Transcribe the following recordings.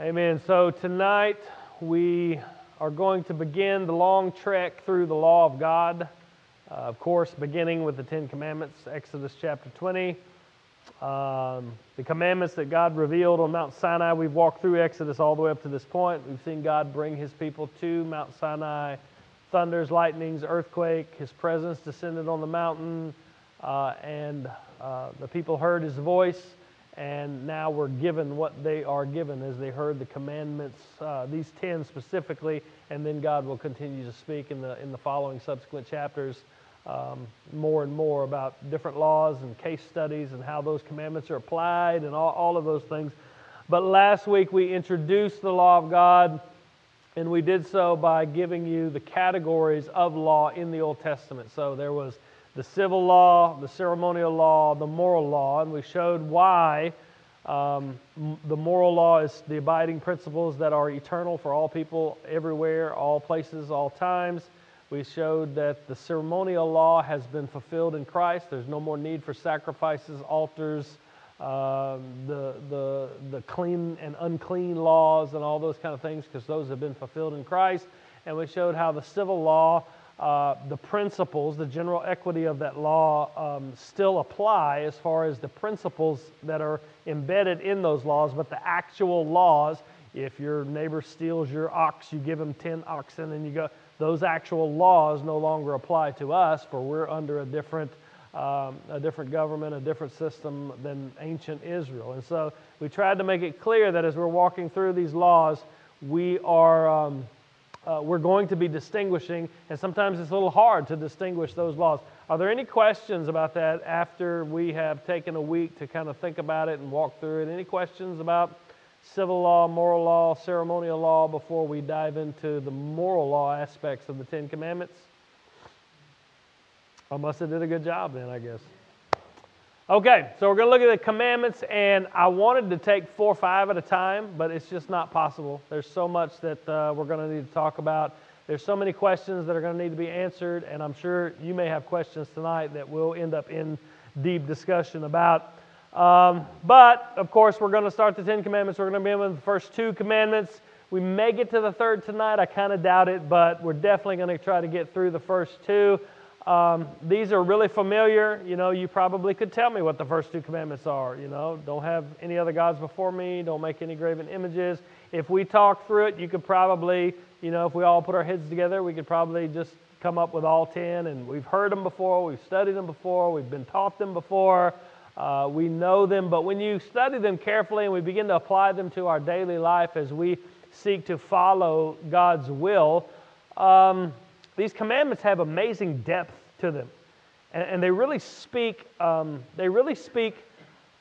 Amen. So tonight we are going to begin the long trek through the law of God. Uh, of course, beginning with the Ten Commandments, Exodus chapter 20. Um, the commandments that God revealed on Mount Sinai, we've walked through Exodus all the way up to this point. We've seen God bring his people to Mount Sinai. Thunders, lightnings, earthquake, his presence descended on the mountain, uh, and uh, the people heard his voice and now we're given what they are given as they heard the commandments, uh, these 10 specifically, and then God will continue to speak in the, in the following subsequent chapters um, more and more about different laws and case studies and how those commandments are applied and all, all of those things. But last week we introduced the law of God, and we did so by giving you the categories of law in the Old Testament. So there was the civil law, the ceremonial law, the moral law, and we showed why um, the moral law is the abiding principles that are eternal for all people, everywhere, all places, all times. We showed that the ceremonial law has been fulfilled in Christ. There's no more need for sacrifices, altars, uh, the, the, the clean and unclean laws, and all those kind of things, because those have been fulfilled in Christ. And we showed how the civil law uh, the principles, the general equity of that law um, still apply as far as the principles that are embedded in those laws, but the actual laws, if your neighbor steals your ox, you give him 10 oxen and you go, those actual laws no longer apply to us, for we're under a different, um, a different government, a different system than ancient Israel. And so we tried to make it clear that as we're walking through these laws, we are. Um, uh, we're going to be distinguishing, and sometimes it's a little hard to distinguish those laws. Are there any questions about that after we have taken a week to kind of think about it and walk through it? Any questions about civil law, moral law, ceremonial law before we dive into the moral law aspects of the Ten Commandments? I must have did a good job then, I guess. Okay, so we're going to look at the commandments, and I wanted to take four or five at a time, but it's just not possible. There's so much that uh, we're going to need to talk about. There's so many questions that are going to need to be answered, and I'm sure you may have questions tonight that we'll end up in deep discussion about. Um, but, of course, we're going to start the Ten Commandments. We're going to begin with the first two commandments. We may get to the third tonight. I kind of doubt it, but we're definitely going to try to get through the first two. Um, these are really familiar. You know, you probably could tell me what the first two commandments are. You know, don't have any other gods before me, don't make any graven images. If we talk through it, you could probably, you know, if we all put our heads together, we could probably just come up with all 10. And we've heard them before, we've studied them before, we've been taught them before, uh, we know them. But when you study them carefully and we begin to apply them to our daily life as we seek to follow God's will, um, these commandments have amazing depth to them. And, and they really speak, um, they really speak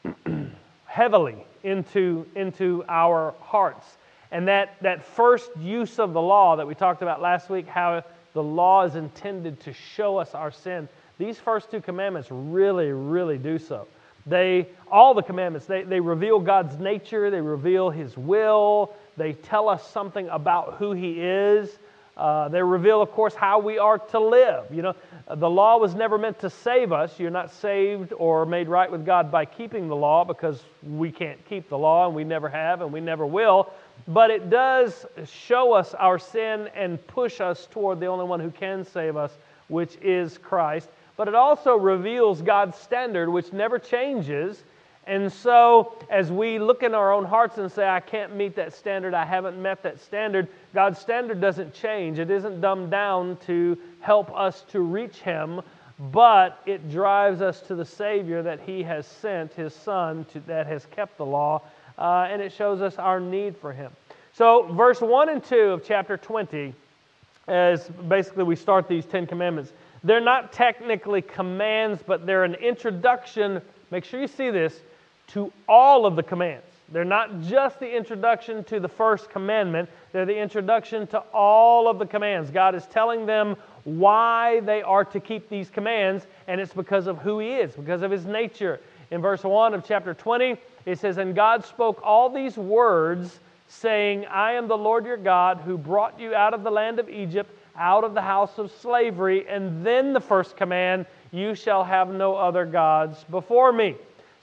heavily into, into our hearts. And that, that first use of the law that we talked about last week, how the law is intended to show us our sin, these first two commandments really, really do so. They, all the commandments, they, they reveal God's nature, they reveal His will, they tell us something about who He is. Uh, they reveal, of course, how we are to live. You know, the law was never meant to save us. You're not saved or made right with God by keeping the law because we can't keep the law and we never have and we never will. But it does show us our sin and push us toward the only one who can save us, which is Christ. But it also reveals God's standard, which never changes and so, as we look in our own hearts and say, I can't meet that standard, I haven't met that standard, God's standard doesn't change. It isn't dumbed down to help us to reach Him, but it drives us to the Savior that He has sent, His Son, to, that has kept the law, uh, and it shows us our need for Him. So, verse 1 and 2 of chapter 20, as basically we start these Ten Commandments, they're not technically commands, but they're an introduction. Make sure you see this to all of the commands. They're not just the introduction to the first commandment, they're the introduction to all of the commands. God is telling them why they are to keep these commands, and it's because of who He is, because of His nature. In verse 1 of chapter 20, it says, And God spoke all these words, saying, I am the Lord your God who brought you out of the land of Egypt, out of the house of slavery. And then the first command, You shall have no other gods before me.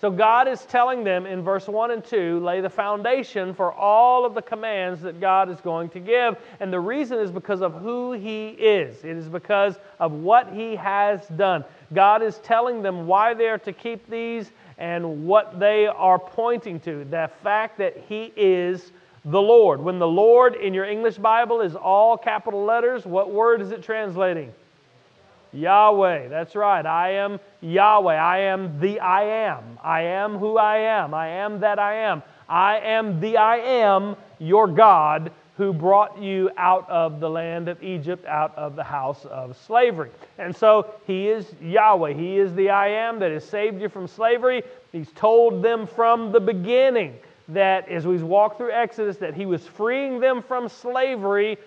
So God is telling them in verse 1 and 2 lay the foundation for all of the commands that God is going to give. And the reason is because of who He is, it is because of what He has done. God is telling them why they are to keep these and what they are pointing to the fact that He is the Lord. When the Lord in your English Bible is all capital letters, what word is it translating? Yahweh. That's right. I am Yahweh. I am the I am. I am who I am. I am that I am. I am the I am, your God, who brought you out of the land of Egypt, out of the house of slavery. And so he is Yahweh. He is the I am that has saved you from slavery. He's told them from the beginning that as we walk through Exodus, that he was freeing them from slavery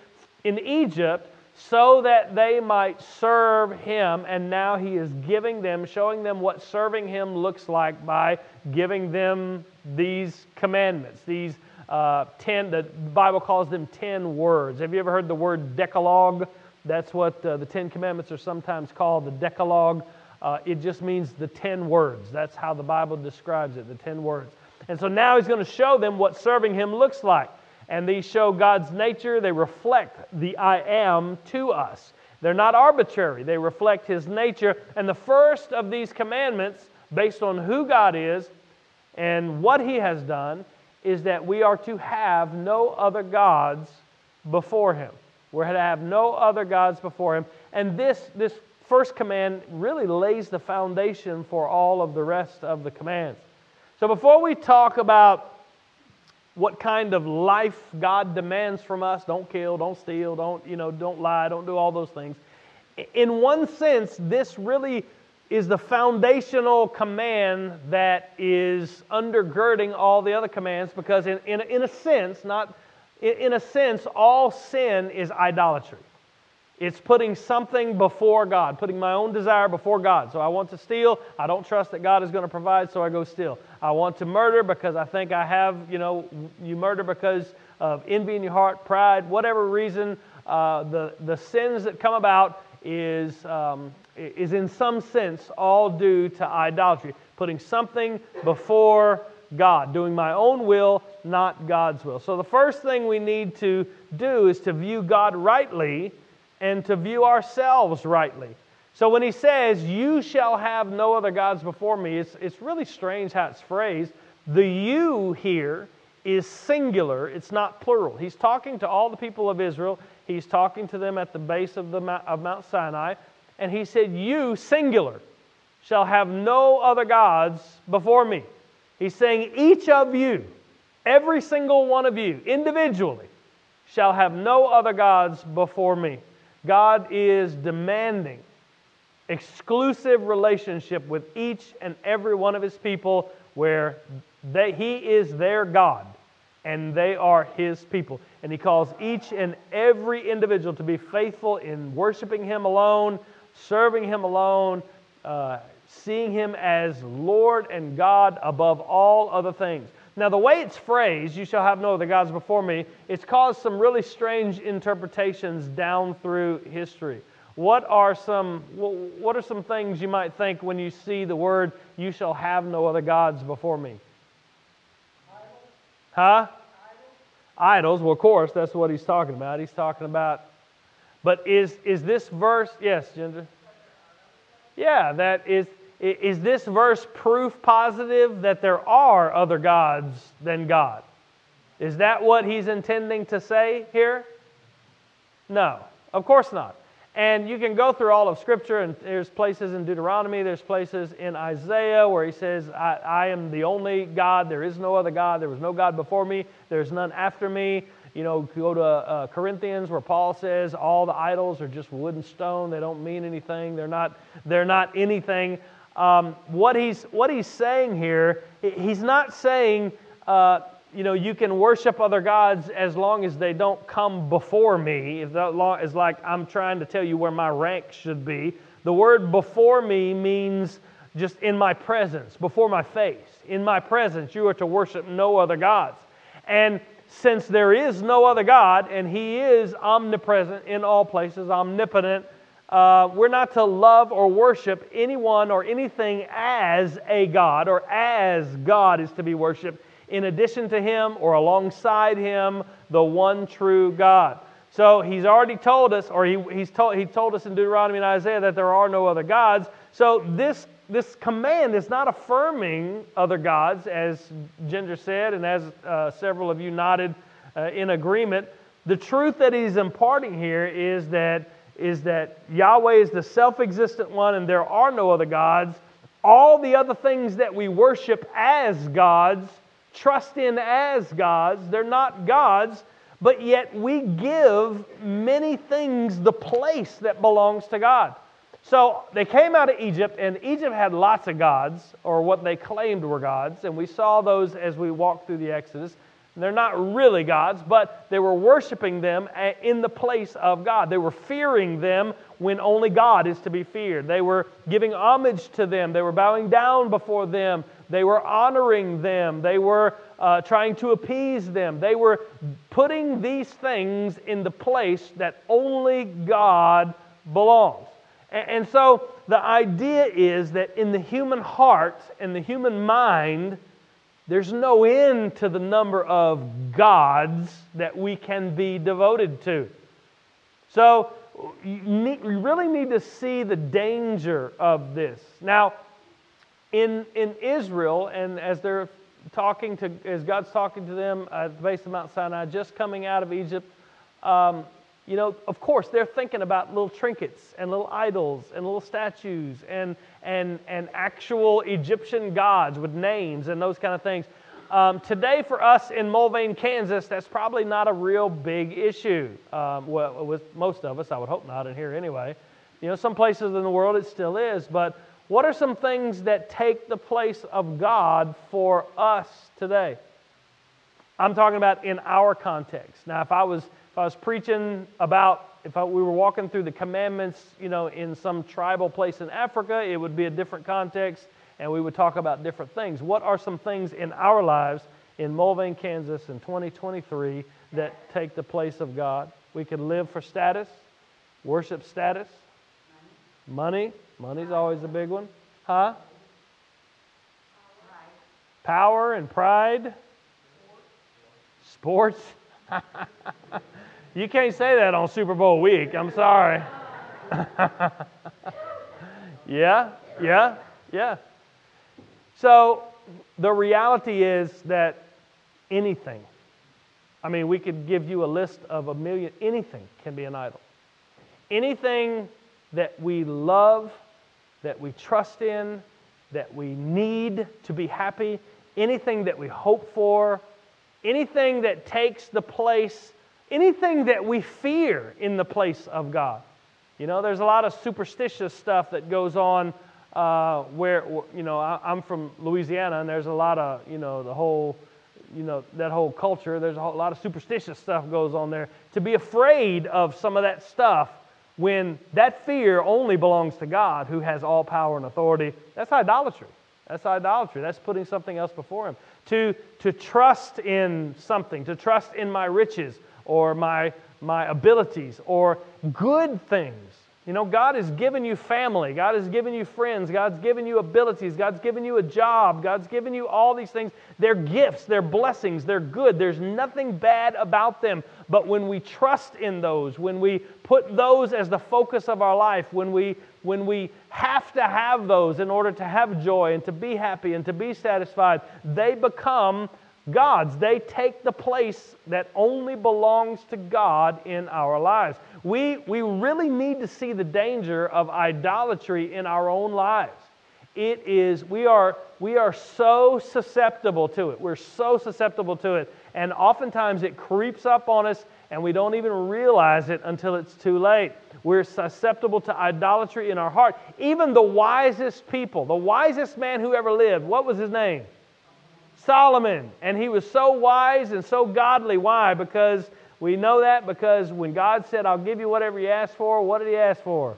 in Egypt so that they might serve him. And now he is giving them, showing them what serving him looks like by giving them these commandments, these uh, ten, the Bible calls them ten words. Have you ever heard the word decalogue? That's what uh, the Ten Commandments are sometimes called, the decalogue. Uh, it just means the ten words. That's how the Bible describes it, the ten words. And so now he's going to show them what serving him looks like and these show God's nature. They reflect the I am to us. They're not arbitrary, they reflect His nature. And the first of these commandments, based on who God is and what He has done, is that we are to have no other gods before Him. We're to have no other gods before Him. And this, this first command really lays the foundation for all of the rest of the commands. So before we talk about what kind of life God demands from us. Don't kill, don't steal, don't, you know, don't lie, don't do all those things. In one sense, this really is the foundational command that is undergirding all the other commands because in, in, in a sense, not in, in a sense, all sin is idolatry. It's putting something before God, putting my own desire before God. So I want to steal. I don't trust that God is going to provide, so I go steal. I want to murder because I think I have, you know, you murder because of envy in your heart, pride, whatever reason. Uh, the, the sins that come about is, um, is in some sense all due to idolatry, putting something before God, doing my own will, not God's will. So the first thing we need to do is to view God rightly and to view ourselves rightly. So when he says, You shall have no other gods before me, it's, it's really strange how it's phrased. The you here is singular, it's not plural. He's talking to all the people of Israel, he's talking to them at the base of, the, of Mount Sinai, and he said, You, singular, shall have no other gods before me. He's saying, Each of you, every single one of you, individually, shall have no other gods before me. God is demanding exclusive relationship with each and every one of his people where they, he is their God and they are his people. And he calls each and every individual to be faithful in worshiping him alone, serving him alone, uh, seeing him as Lord and God above all other things. Now, the way it's phrased, you shall have no other gods before me, it's caused some really strange interpretations down through history. What are some, what are some things you might think when you see the word, you shall have no other gods before me? Huh? Idols. Idols. Well, of course, that's what he's talking about. He's talking about, but is, is this verse, yes, Ginger? Yeah, that is, is this verse proof positive that there are other gods than God? Is that what he's intending to say here? No, of course not. And you can go through all of Scripture, and there's places in Deuteronomy, there's places in Isaiah where he says, I, I am the only God, there is no other God, there was no God before me, there's none after me. You know, go to uh, Corinthians where Paul says all the idols are just wood and stone, they don't mean anything, they're not, they're not anything um, what, he's, what he's saying here, he's not saying, uh, you know, you can worship other gods as long as they don't come before me. If that long, is like I'm trying to tell you where my rank should be. The word before me means just in my presence, before my face. In my presence, you are to worship no other gods. And since there is no other God, and He is omnipresent in all places, omnipotent, uh, we're not to love or worship anyone or anything as a God or as God is to be worshiped in addition to Him or alongside Him, the one true God. So he's already told us, or he, he's told, he told us in Deuteronomy and Isaiah that there are no other gods. So this, this command is not affirming other gods, as Ginger said, and as uh, several of you nodded uh, in agreement. The truth that he's imparting here is that, is that Yahweh is the self existent one and there are no other gods. All the other things that we worship as gods, trust in as gods, they're not gods but yet we give many things the place that belongs to God. So they came out of Egypt, and Egypt had lots of gods, or what they claimed were gods, and we saw those as we walked through the Exodus. They're not really gods, but they were worshiping them in the place of God. They were fearing them when only God is to be feared. They were giving homage to them. They were bowing down before them. They were honoring them. They were uh, trying to appease them. They were putting these things in the place that only God belongs. And, and so the idea is that in the human heart and the human mind, there's no end to the number of gods that we can be devoted to. So you really need to see the danger of this. Now, in, in Israel, and as they're talking to, as God's talking to them at the base of Mount Sinai, just coming out of Egypt, um, you know, of course, they're thinking about little trinkets and little idols and little statues and, and, and actual Egyptian gods with names and those kind of things. Um, today, for us in Mulvane, Kansas, that's probably not a real big issue. Um, well, with most of us, I would hope not, in here anyway. You know, some places in the world it still is, but what are some things that take the place of God for us today? I'm talking about in our context. Now, if I was if I was preaching about if I, we were walking through the commandments, you know, in some tribal place in Africa, it would be a different context, and we would talk about different things. What are some things in our lives in Mulvane, Kansas, in 2023 that take the place of God? We could live for status, worship status, money Money's always a big one. Huh? Power and pride. Sports. you can't say that on Super Bowl week. I'm sorry. yeah, yeah, yeah. So the reality is that anything, I mean, we could give you a list of a million, anything can be an idol. Anything that we love that we trust in, that we need to be happy, anything that we hope for, anything that takes the place, anything that we fear in the place of God. You know, there's a lot of superstitious stuff that goes on uh, where, you know, I, am from Louisiana and there's a lot of, you know, the whole, you know, that whole culture, there's a whole, lot of superstitious stuff goes on there. To be afraid of some of that stuff when that fear only belongs to God who has all power and authority, that's idolatry. That's idolatry. That's putting something else before Him. To, to trust in something, to trust in my riches or my, my abilities or good things you know, God has given you family. God has given you friends. God's given you abilities. God's given you a job. God's given you all these things. They're gifts. They're blessings. They're good. There's nothing bad about them. But when we trust in those, when we put those as the focus of our life, when we, when we have to have those in order to have joy and to be happy and to be satisfied, they become gods. They take the place that only belongs to God in our lives. We, we really need to see the danger of idolatry in our own lives. It is, we are, we are so susceptible to it. We're so susceptible to it. And oftentimes it creeps up on us and we don't even realize it until it's too late. We're susceptible to idolatry in our heart. Even the wisest people, the wisest man who ever lived, what was his name? Solomon. And he was so wise and so godly. Why? Because we know that because when God said, I'll give you whatever you ask for, what did he ask for?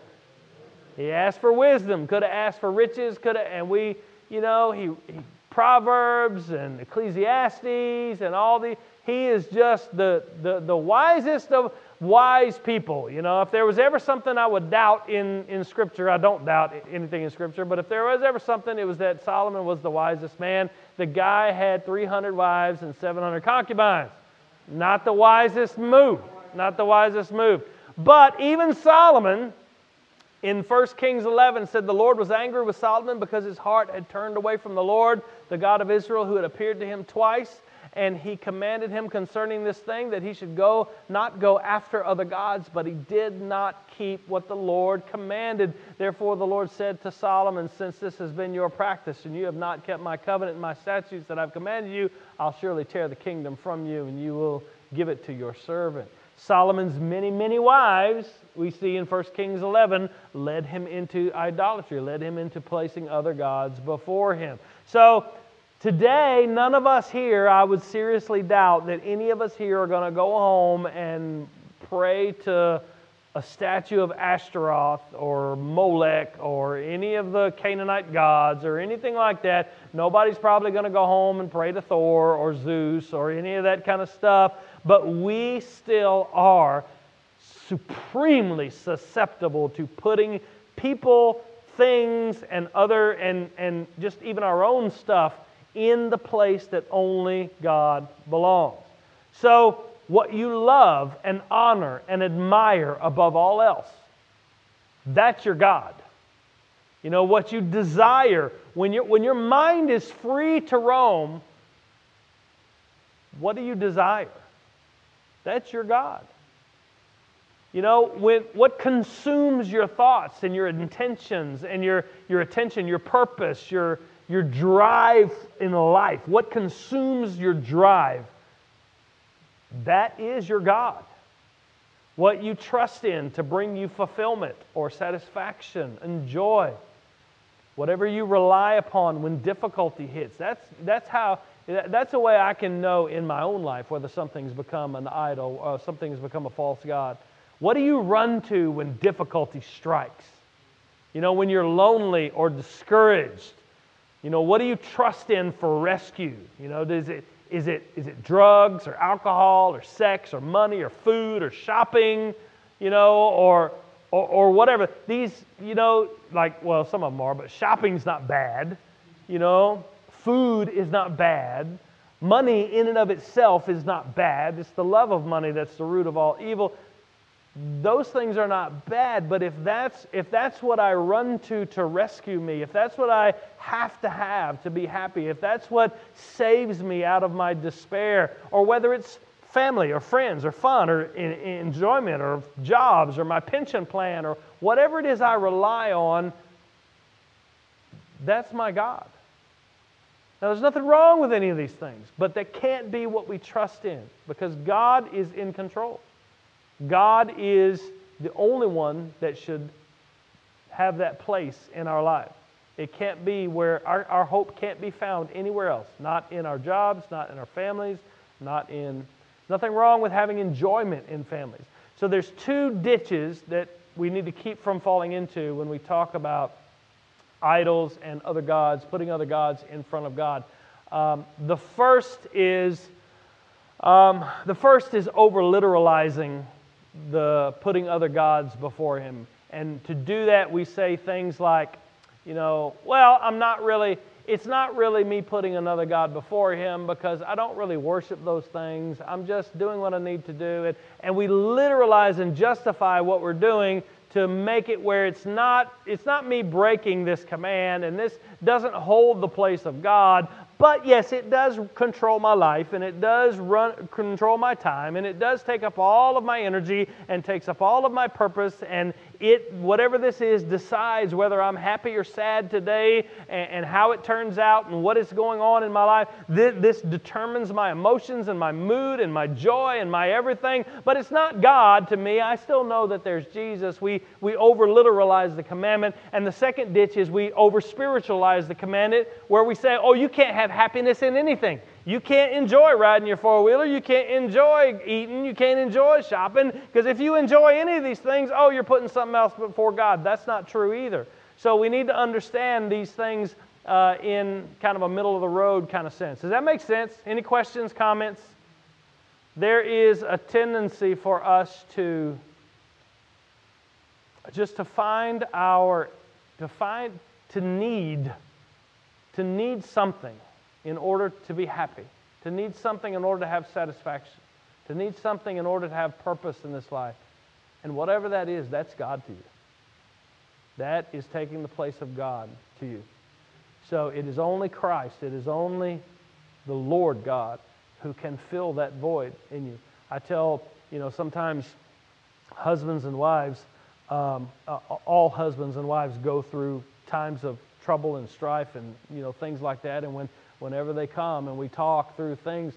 He asked for wisdom. Could have asked for riches. Could have, and we, you know, he, he Proverbs and Ecclesiastes and all the He is just the, the, the wisest of wise people. You know, if there was ever something I would doubt in, in Scripture, I don't doubt anything in Scripture, but if there was ever something, it was that Solomon was the wisest man. The guy had 300 wives and 700 concubines. Not the wisest move. Not the wisest move. But even Solomon, in 1 Kings 11 said the Lord was angry with Solomon because his heart had turned away from the Lord, the God of Israel, who had appeared to him twice. And he commanded him concerning this thing that he should go, not go after other gods, but he did not keep what the Lord commanded. Therefore, the Lord said to Solomon, Since this has been your practice, and you have not kept my covenant and my statutes that I've commanded you, I'll surely tear the kingdom from you, and you will give it to your servant. Solomon's many, many wives, we see in 1 Kings 11, led him into idolatry, led him into placing other gods before him. So today, none of us here, I would seriously doubt that any of us here are going to go home and pray to a statue of Ashtaroth or Molech or any of the Canaanite gods or anything like that. Nobody's probably going to go home and pray to Thor or Zeus or any of that kind of stuff but we still are supremely susceptible to putting people, things, and other, and, and just even our own stuff in the place that only God belongs. So, what you love and honor and admire above all else, that's your God. You know, what you desire, when, you when your mind is free to roam, what do you desire? That's your God. You know, when, what consumes your thoughts and your intentions and your, your attention, your purpose, your, your drive in life, what consumes your drive, that is your God. What you trust in to bring you fulfillment or satisfaction and joy. Whatever you rely upon when difficulty hits. That's, that's how that's a way I can know in my own life whether something's become an idol or something's become a false God. What do you run to when difficulty strikes? You know, when you're lonely or discouraged, you know, what do you trust in for rescue? You know, is it, is it, is it drugs or alcohol or sex or money or food or shopping, you know, or, or, or whatever? These, you know, like, well, some of them are, but shopping's not bad, you know. Food is not bad. Money in and of itself is not bad. It's the love of money that's the root of all evil. Those things are not bad, but if that's, if that's what I run to to rescue me, if that's what I have to have to be happy, if that's what saves me out of my despair, or whether it's family or friends or fun or in, in enjoyment or jobs or my pension plan or whatever it is I rely on, that's my God. Now, there's nothing wrong with any of these things, but that can't be what we trust in because God is in control. God is the only one that should have that place in our life. It can't be where our, our hope can't be found anywhere else, not in our jobs, not in our families, not in nothing wrong with having enjoyment in families. So there's two ditches that we need to keep from falling into when we talk about idols and other gods, putting other gods in front of God. Um, the first is um, the first is over literalizing the putting other gods before Him, and to do that we say things like, you know, well, I'm not really. It's not really me putting another God before Him because I don't really worship those things. I'm just doing what I need to do. And, and we literalize and justify what we're doing to make it where it's not it's not me breaking this command and this doesn't hold the place of God but yes it does control my life and it does run control my time and it does take up all of my energy and takes up all of my purpose and it, whatever this is, decides whether I'm happy or sad today and, and, how it turns out and what is going on in my life. This, this determines my emotions and my mood and my joy and my everything. But it's not God to me. I still know that there's Jesus. We, we over literalize the commandment. And the second ditch is we over spiritualize the commandment where we say, oh, you can't have happiness in anything. You can't enjoy riding your four wheeler. You can't enjoy eating. You can't enjoy shopping. Because if you enjoy any of these things, oh, you're putting something else before God. That's not true either. So we need to understand these things uh, in kind of a middle of the road kind of sense. Does that make sense? Any questions, comments? there is a tendency for us to just to find our, to find, to need, to need something in order to be happy, to need something in order to have satisfaction, to need something in order to have purpose in this life. And whatever that is, that's God to you. That is taking the place of God to you. So it is only Christ, it is only the Lord God who can fill that void in you. I tell, you know, sometimes husbands and wives, um, uh, all husbands and wives go through times of trouble and strife and, you know, things like that. And when, whenever they come and we talk through things,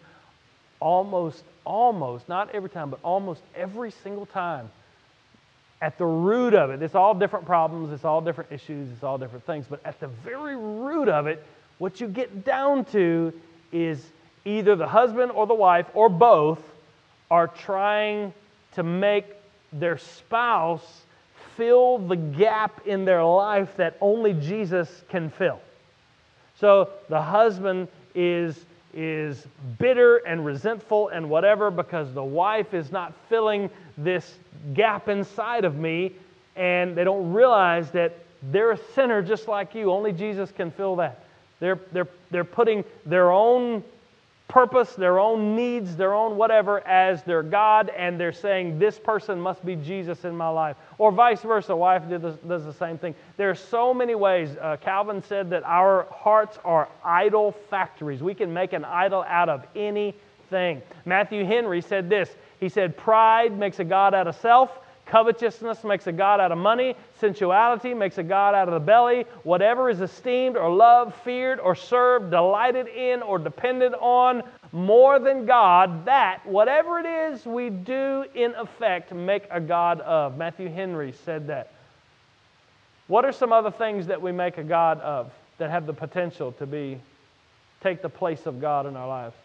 almost, almost, not every time, but almost every single time, at the root of it, it's all different problems, it's all different issues, it's all different things, but at the very root of it, what you get down to is either the husband or the wife or both are trying to make their spouse fill the gap in their life that only Jesus can fill. So the husband is, is bitter and resentful and whatever because the wife is not filling this gap inside of me, and they don't realize that they're a sinner just like you. Only Jesus can fill that. They're, they're, they're putting their own purpose, their own needs, their own whatever as their God, and they're saying, This person must be Jesus in my life. Or vice versa. Wife does the same thing. There are so many ways. Uh, Calvin said that our hearts are idol factories. We can make an idol out of anything. Matthew Henry said this He said, Pride makes a God out of self. Covetousness makes a God out of money. Sensuality makes a God out of the belly. Whatever is esteemed or loved, feared or served, delighted in or depended on more than God, that, whatever it is we do in effect, make a God of. Matthew Henry said that. What are some other things that we make a God of that have the potential to be take the place of God in our lives?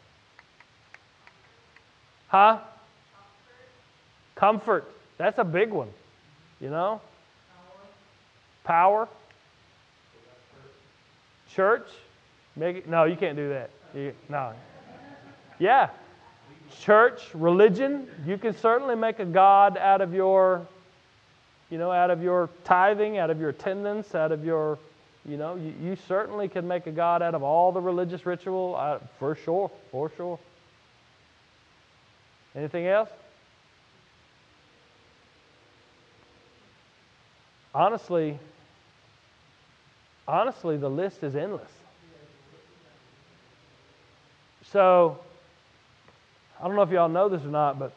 Huh? Comfort. Comfort. That's a big one, you know? Power. Church. Make it, no, you can't do that. You, no. Yeah. Church, religion. You can certainly make a God out of your, you know, out of your tithing, out of your attendance, out of your, you know, you, you certainly can make a God out of all the religious ritual, uh, for sure, for sure. Anything else? Honestly, honestly, the list is endless. So, I don't know if y'all know this or not, but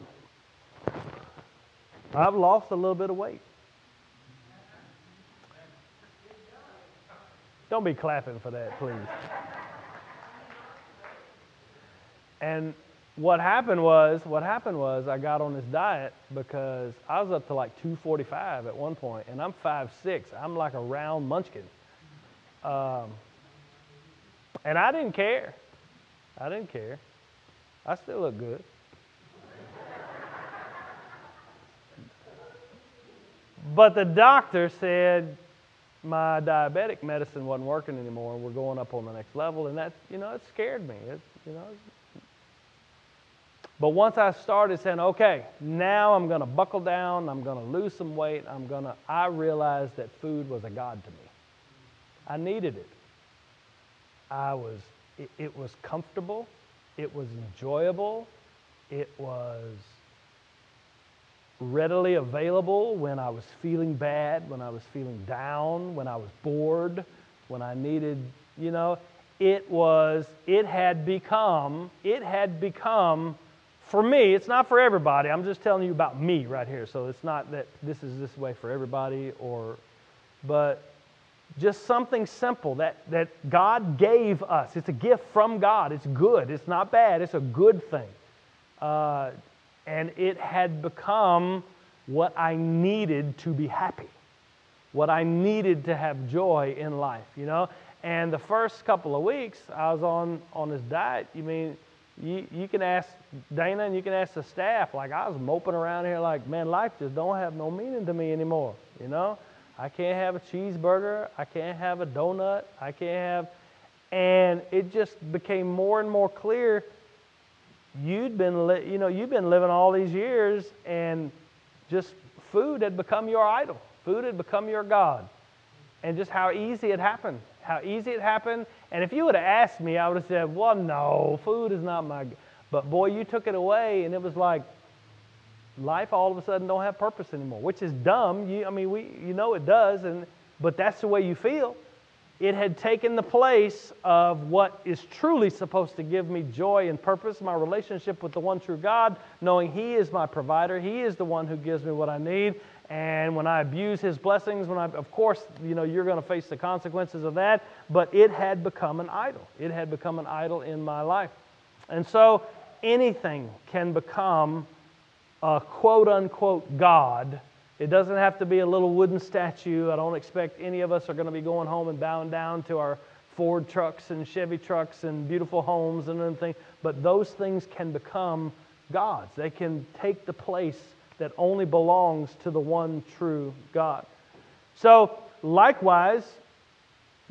I've lost a little bit of weight. Don't be clapping for that, please. And what happened was, what happened was, I got on this diet because I was up to like 245 at one point, and I'm 5'6". I'm like a round munchkin. Um, and I didn't care. I didn't care. I still look good. but the doctor said my diabetic medicine wasn't working anymore, and we're going up on the next level, and that, you know, it scared me. It, you know, but once I started saying, okay, now I'm going to buckle down, I'm going to lose some weight, I'm going to, I realized that food was a God to me. I needed it. I was, it, it was comfortable, it was enjoyable, it was readily available when I was feeling bad, when I was feeling down, when I was bored, when I needed, you know, it was, it had become, it had become for me, it's not for everybody. I'm just telling you about me right here. So it's not that this is this way for everybody or, but just something simple that, that God gave us. It's a gift from God. It's good. It's not bad. It's a good thing. Uh, and it had become what I needed to be happy, what I needed to have joy in life, you know? And the first couple of weeks I was on, on this diet, you mean, you, you can ask Dana and you can ask the staff, like I was moping around here like, man, life just don't have no meaning to me anymore, you know? I can't have a cheeseburger, I can't have a donut, I can't have, and it just became more and more clear you'd been, li- you know, you've been living all these years and just food had become your idol. Food had become your God. And just how easy it happened. How easy it happened. And if you would have asked me, I would have said, well, no, food is not my. But boy, you took it away, and it was like life all of a sudden don't have purpose anymore, which is dumb. You, I mean, we, you know it does, and, but that's the way you feel. It had taken the place of what is truly supposed to give me joy and purpose, my relationship with the one true God, knowing He is my provider. He is the one who gives me what I need. And when I abuse His blessings, when I, of course, you know, you're going to face the consequences of that, but it had become an idol. It had become an idol in my life. And so anything can become a quote unquote God it doesn't have to be a little wooden statue. I don't expect any of us are going to be going home and bowing down to our Ford trucks and Chevy trucks and beautiful homes and everything. But those things can become gods. They can take the place that only belongs to the one true God. So, likewise,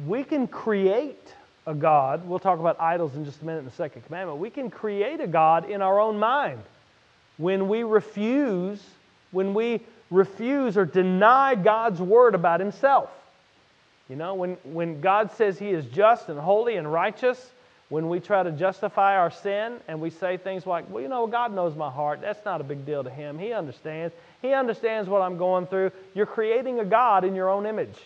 we can create a God. We'll talk about idols in just a minute in the second commandment. We can create a God in our own mind when we refuse, when we refuse or deny God's word about himself. You know, when, when God says he is just and holy and righteous, when we try to justify our sin and we say things like, well, you know, God knows my heart. That's not a big deal to him. He understands. He understands what I'm going through. You're creating a God in your own image.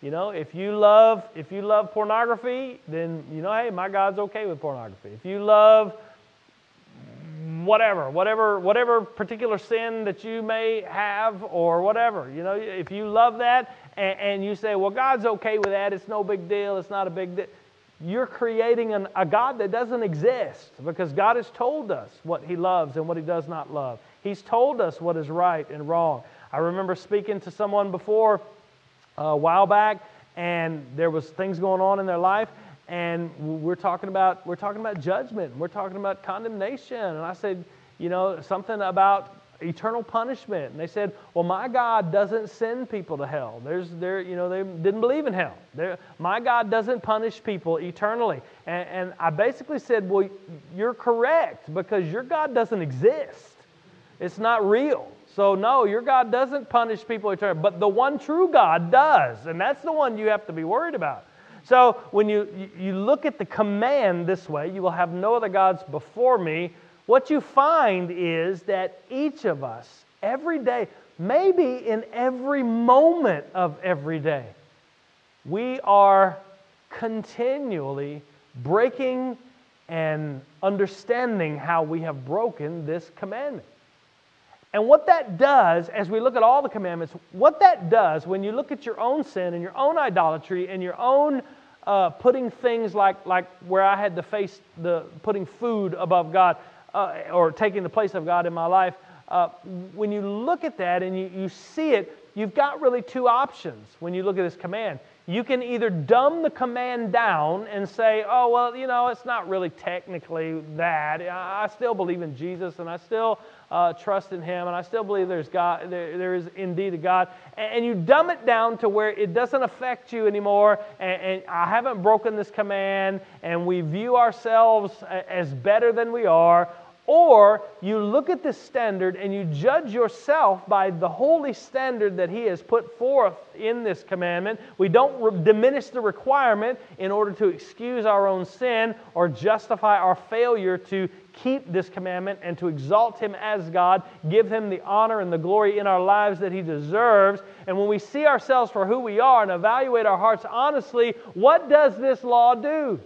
You know, if you love if you love pornography, then you know, hey, my God's okay with pornography. If you love whatever, whatever, whatever particular sin that you may have or whatever. You know, if you love that and, and you say, well, God's okay with that, it's no big deal, it's not a big deal. You're creating an, a God that doesn't exist because God has told us what He loves and what He does not love. He's told us what is right and wrong. I remember speaking to someone before uh, a while back, and there was things going on in their life, and we're talking about we're talking about judgment we're talking about condemnation and i said you know something about eternal punishment. And they said well my god doesn't send people to hell. There's there you know they didn't believe in hell. There, my god doesn't punish people eternally. And, and i basically said well you're correct because your god doesn't exist. It's not real. So no your god doesn't punish people eternally but the one true god does and that's the one you have to be worried about. So when you, you look at the command this way, you will have no other gods before me, what you find is that each of us, every day, maybe in every moment of every day, we are continually breaking and understanding how we have broken this commandment. And what that does, as we look at all the commandments, what that does when you look at your own sin and your own idolatry and your own uh, putting things like, like where I had to face the putting food above God uh, or taking the place of God in my life, uh, when you look at that and you, you see it, you've got really two options when you look at this command. You can either dumb the command down and say, oh, well, you know, it's not really technically that. I still believe in Jesus and I still uh, trust in Him and I still believe there's God, there, there is indeed a God. And, and, you dumb it down to where it doesn't affect you anymore. And, and I haven't broken this command and we view ourselves as better than we are. Or you look at this standard and you judge yourself by the holy standard that He has put forth in this commandment. We don't re- diminish the requirement in order to excuse our own sin or justify our failure to keep this commandment and to exalt Him as God, give Him the honor and the glory in our lives that He deserves. And when we see ourselves for who we are and evaluate our hearts honestly, what does this law do?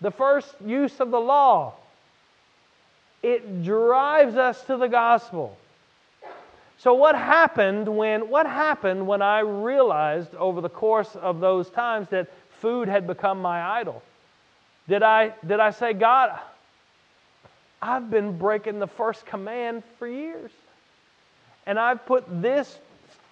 The first use of the law it drives us to the gospel. So what happened when what happened when I realized over the course of those times that food had become my idol? Did I did I say, God, I've been breaking the first command for years. And I've put this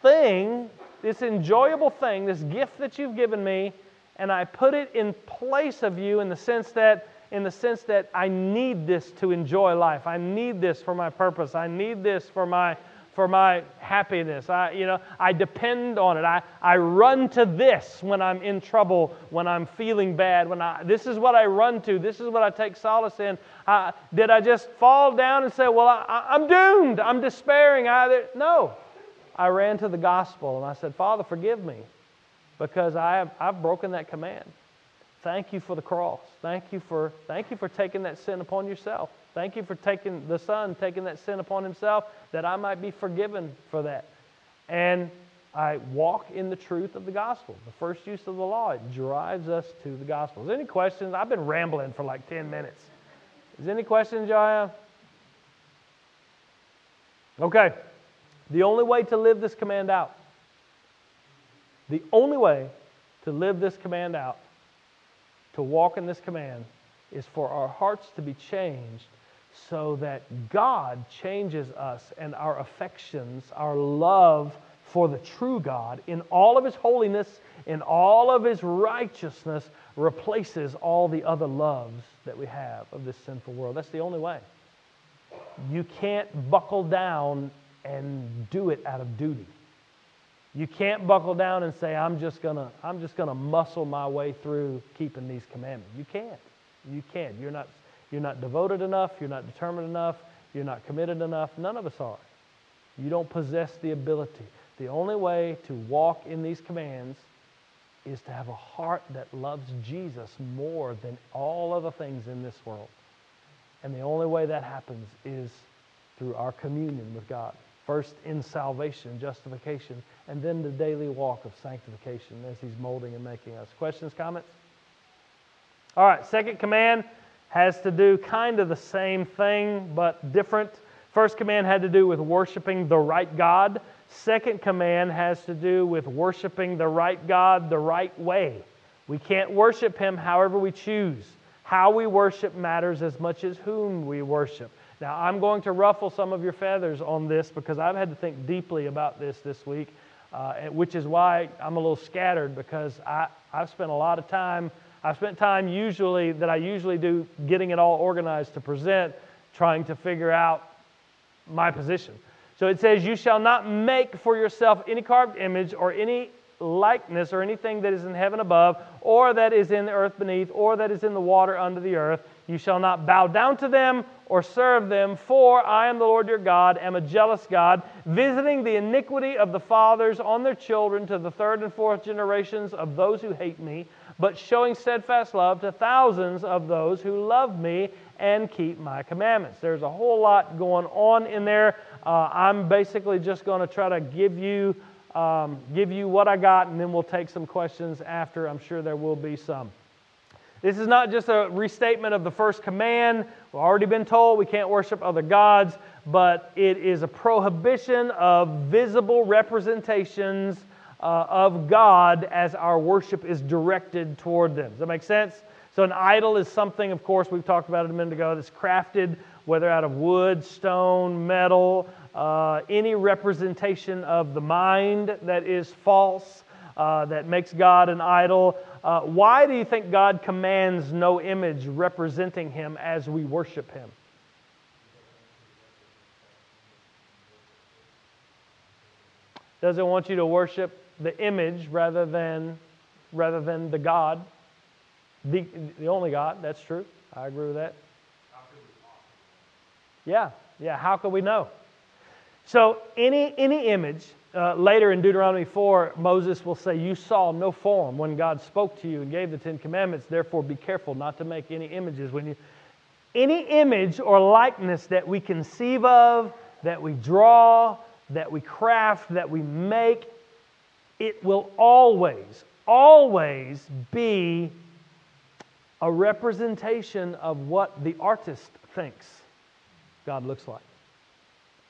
thing, this enjoyable thing, this gift that you've given me, and I put it in place of you in the sense that in the sense that I need this to enjoy life. I need this for my purpose. I need this for my for my happiness. I, you know, I depend on it. I, I run to this when I'm in trouble, when I'm feeling bad. When I, this is what I run to. This is what I take solace in. I, did I just fall down and say, well, I, am doomed. I'm despairing. I, no. I ran to the gospel and I said, Father, forgive me because I have, I've broken that command. Thank you for the cross. Thank you for, thank you for taking that sin upon yourself. Thank you for taking the Son, taking that sin upon himself, that I might be forgiven for that. And I walk in the truth of the gospel. The first use of the law, it drives us to the gospel. Is any questions? I've been rambling for like 10 minutes. Is there any questions, Jaya? Okay. The only way to live this command out, the only way to live this command out, to walk in this command, is for our hearts to be changed so that God changes us and our affections, our love for the true God, in all of His holiness, in all of His righteousness, replaces all the other loves that we have of this sinful world. That's the only way. You can't buckle down and do it out of duty. You can't buckle down and say, I'm just gonna, I'm just gonna muscle my way through keeping these commandments. You can't. You can't. You're not you're not devoted enough. You're not determined enough. You're not committed enough. None of us are. You don't possess the ability. The only way to walk in these commands is to have a heart that loves Jesus more than all other things in this world. And the only way that happens is through our communion with God. First in salvation, justification, and then the daily walk of sanctification as He's molding and making us. Questions, comments? All right, second command has to do kind of the same thing, but different. First command had to do with worshiping the right God. Second command has to do with worshiping the right God the right way. We can't worship Him however we choose. How we worship matters as much as whom we worship. Now, I'm going to ruffle some of your feathers on this because I've had to think deeply about this this week, uh, which is why I'm a little scattered because I, I've spent a lot of time I've spent time usually that I usually do getting it all organized to present, trying to figure out my position. So it says, You shall not make for yourself any carved image or any likeness or anything that is in heaven above, or that is in the earth beneath, or that is in the water under the earth. You shall not bow down to them or serve them, for I am the Lord your God, am a jealous God, visiting the iniquity of the fathers on their children to the third and fourth generations of those who hate me but showing steadfast love to thousands of those who love me and keep my commandments. There's a whole lot going on in there. Uh, I'm basically just going to try to give you um, give you what I got, and then we'll take some questions after. I'm sure there will be some. This is not just a restatement of the first command. We've already been told we can't worship other gods, but it is a prohibition of visible representations uh, of God as our worship is directed toward them. Does that make sense? So, an idol is something, of course, we've talked about it a minute ago, that's crafted, whether out of wood, stone, metal, uh, any representation of the mind that is false, uh, that makes God an idol. Uh, why do you think God commands no image representing Him as we worship Him? Doesn't want you to worship the image rather than, rather than the God, the, the only God. That's true. I agree with that. Yeah, yeah. How could we know? So any any image uh, later in Deuteronomy 4, Moses will say, You saw no form when God spoke to you and gave the Ten Commandments, therefore be careful not to make any images. When you, any image or likeness that we conceive of, that we draw, that we craft, that we make, it will always, always be a representation of what the artist thinks God looks like.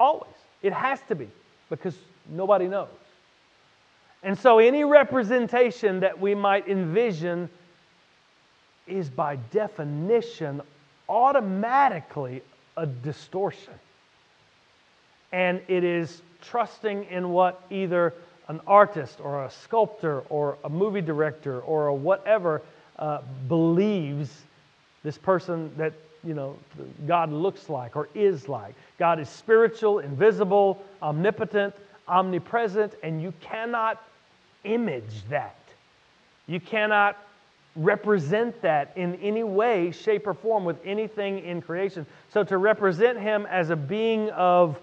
Always. It has to be because nobody knows. And so, any representation that we might envision is by definition automatically a distortion. And it is trusting in what either an artist or a sculptor or a movie director or a whatever uh, believes this person that you know, God looks like or is like. God is spiritual, invisible, omnipotent, omnipresent, and you cannot image that. You cannot represent that in any way, shape, or form with anything in creation. So to represent him as a being of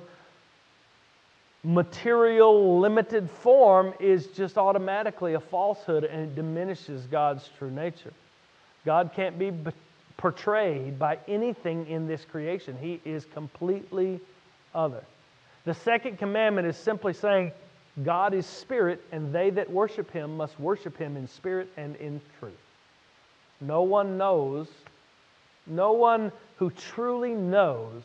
material, limited form is just automatically a falsehood and it diminishes God's true nature. God can't be portrayed by anything in this creation, He is completely other. The second commandment is simply saying, God is spirit, and they that worship Him must worship Him in spirit and in truth. No one knows, no one who truly knows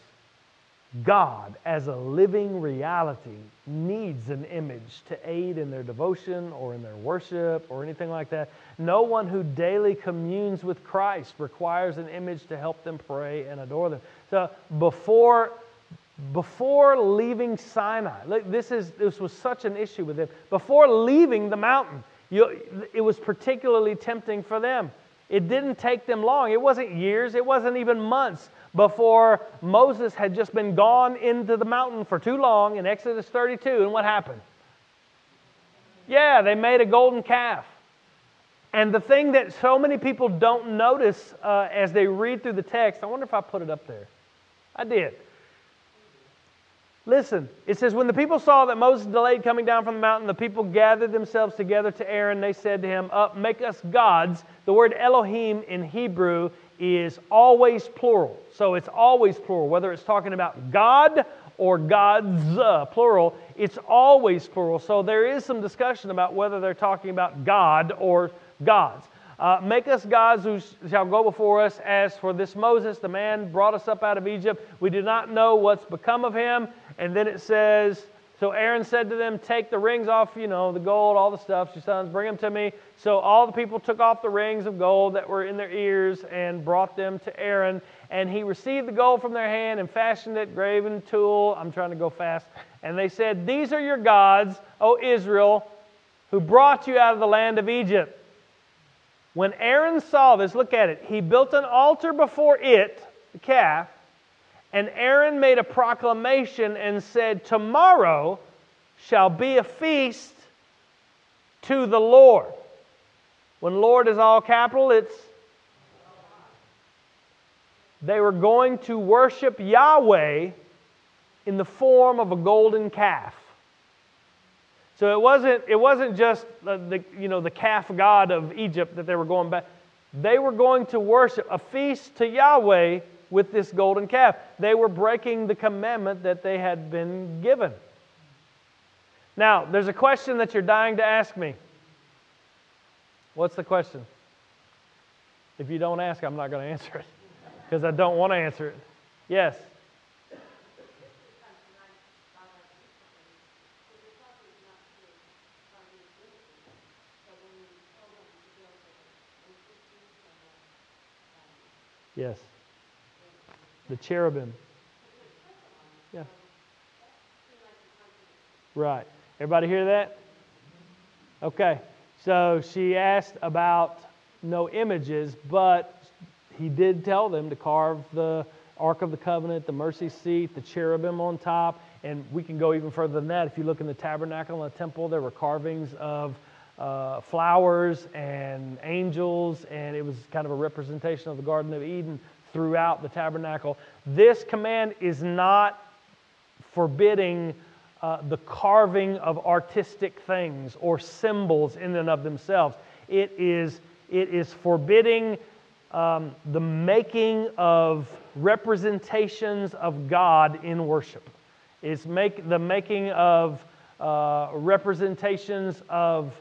God as a living reality needs an image to aid in their devotion or in their worship or anything like that. No one who daily communes with Christ requires an image to help them pray and adore them. So before before leaving Sinai, look, this, is, this was such an issue with them. Before leaving the mountain, you, it was particularly tempting for them. It didn't take them long. It wasn't years, it wasn't even months before Moses had just been gone into the mountain for too long in Exodus 32. And what happened? Yeah, they made a golden calf. And the thing that so many people don't notice uh, as they read through the text, I wonder if I put it up there. I did. Listen, it says, When the people saw that Moses delayed coming down from the mountain, the people gathered themselves together to Aaron. They said to him, Up, make us gods. The word Elohim in Hebrew is always plural. So it's always plural, whether it's talking about God or gods, uh, plural, it's always plural. So there is some discussion about whether they're talking about God or gods. Uh, make us gods who shall go before us. As for this Moses, the man brought us up out of Egypt, we do not know what's become of him. And then it says, so Aaron said to them, Take the rings off, you know, the gold, all the stuff, your sons, bring them to me. So all the people took off the rings of gold that were in their ears and brought them to Aaron. And he received the gold from their hand and fashioned it, graven tool. I'm trying to go fast. And they said, These are your gods, O Israel, who brought you out of the land of Egypt. When Aaron saw this, look at it. He built an altar before it, the calf, and Aaron made a proclamation and said, Tomorrow shall be a feast to the Lord. When Lord is all capital, it's they were going to worship Yahweh in the form of a golden calf. So it wasn't, it wasn't just the, you know, the calf god of Egypt that they were going back. They were going to worship a feast to Yahweh with this golden calf. They were breaking the commandment that they had been given. Now, there's a question that you're dying to ask me. What's the question? If you don't ask, I'm not going to answer it because I don't want to answer it. Yes. Yes. The cherubim. Yeah. Right. Everybody hear that? Okay. So she asked about no images, but he did tell them to carve the Ark of the Covenant, the mercy seat, the cherubim on top. And we can go even further than that. If you look in the tabernacle and the temple, there were carvings of uh, flowers and angels, and it was kind of a representation of the Garden of Eden throughout the tabernacle. This command is not forbidding uh, the carving of artistic things or symbols in and of themselves. It is, it is forbidding um, the making of representations of God in worship. It's make, the making of uh, representations of,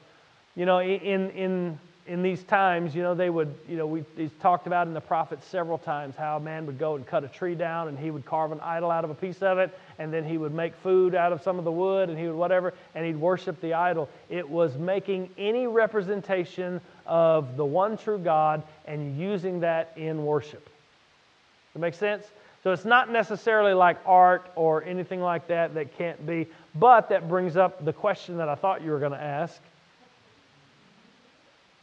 you know, in, in in these times, you know, they would, you know, we he's talked about in the prophets several times how a man would go and cut a tree down and he would carve an idol out of a piece of it, and then he would make food out of some of the wood and he would whatever, and he'd worship the idol. It was making any representation of the one true God and using that in worship. That make sense? So it's not necessarily like art or anything like that that can't be, but that brings up the question that I thought you were going to ask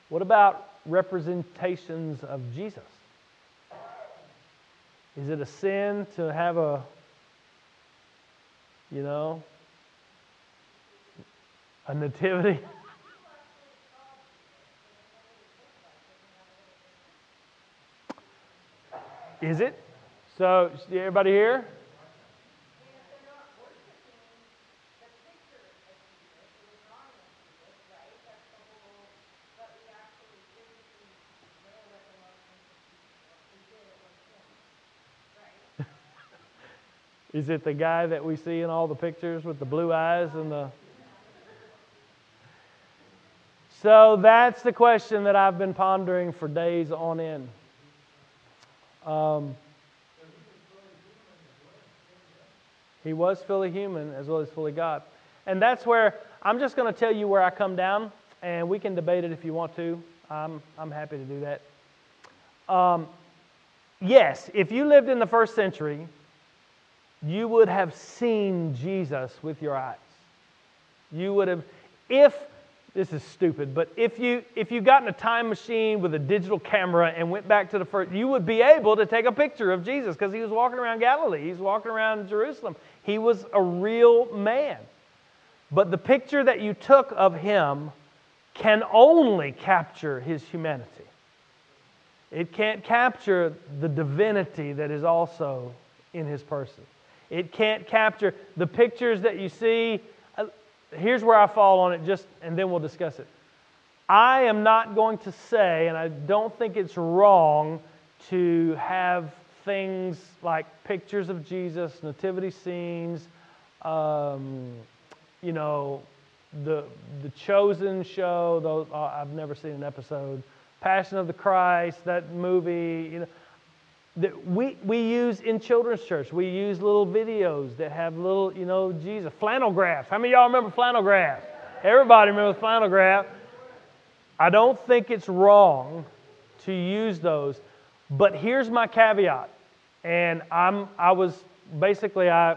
what about representations of Jesus? Is it a sin to have a, you know, a nativity? Is it? So, everybody here? Is it the guy that we see in all the pictures with the blue eyes and the. So that's the question that I've been pondering for days on end. Um, he was fully human as well as fully God. And that's where I'm just going to tell you where I come down, and we can debate it if you want to. I'm, I'm happy to do that. Um, yes, if you lived in the first century, you would have seen Jesus with your eyes. You would have, if, this is stupid, but if you, if you got in a time machine with a digital camera and went back to the first, you would be able to take a picture of Jesus because he was walking around Galilee. he's walking around Jerusalem. He was a real man. But the picture that you took of him can only capture his humanity. It can't capture the divinity that is also in his person. It can't capture the pictures that you see. Uh, here's where I fall on it, just and then we'll discuss it. I am not going to say, and I don't think it's wrong to have things like pictures of Jesus, nativity scenes, um, you know, the the Chosen show. Those uh, I've never seen an episode. Passion of the Christ, that movie. You know, that we, we use in children's church. We use little videos that have little, you know, Jesus. Flannel graph. How many y'all remember flannel graph? Everybody remembers flannel graph. I don't think it's wrong to use those, but here's my caveat. And I'm, I was basically, I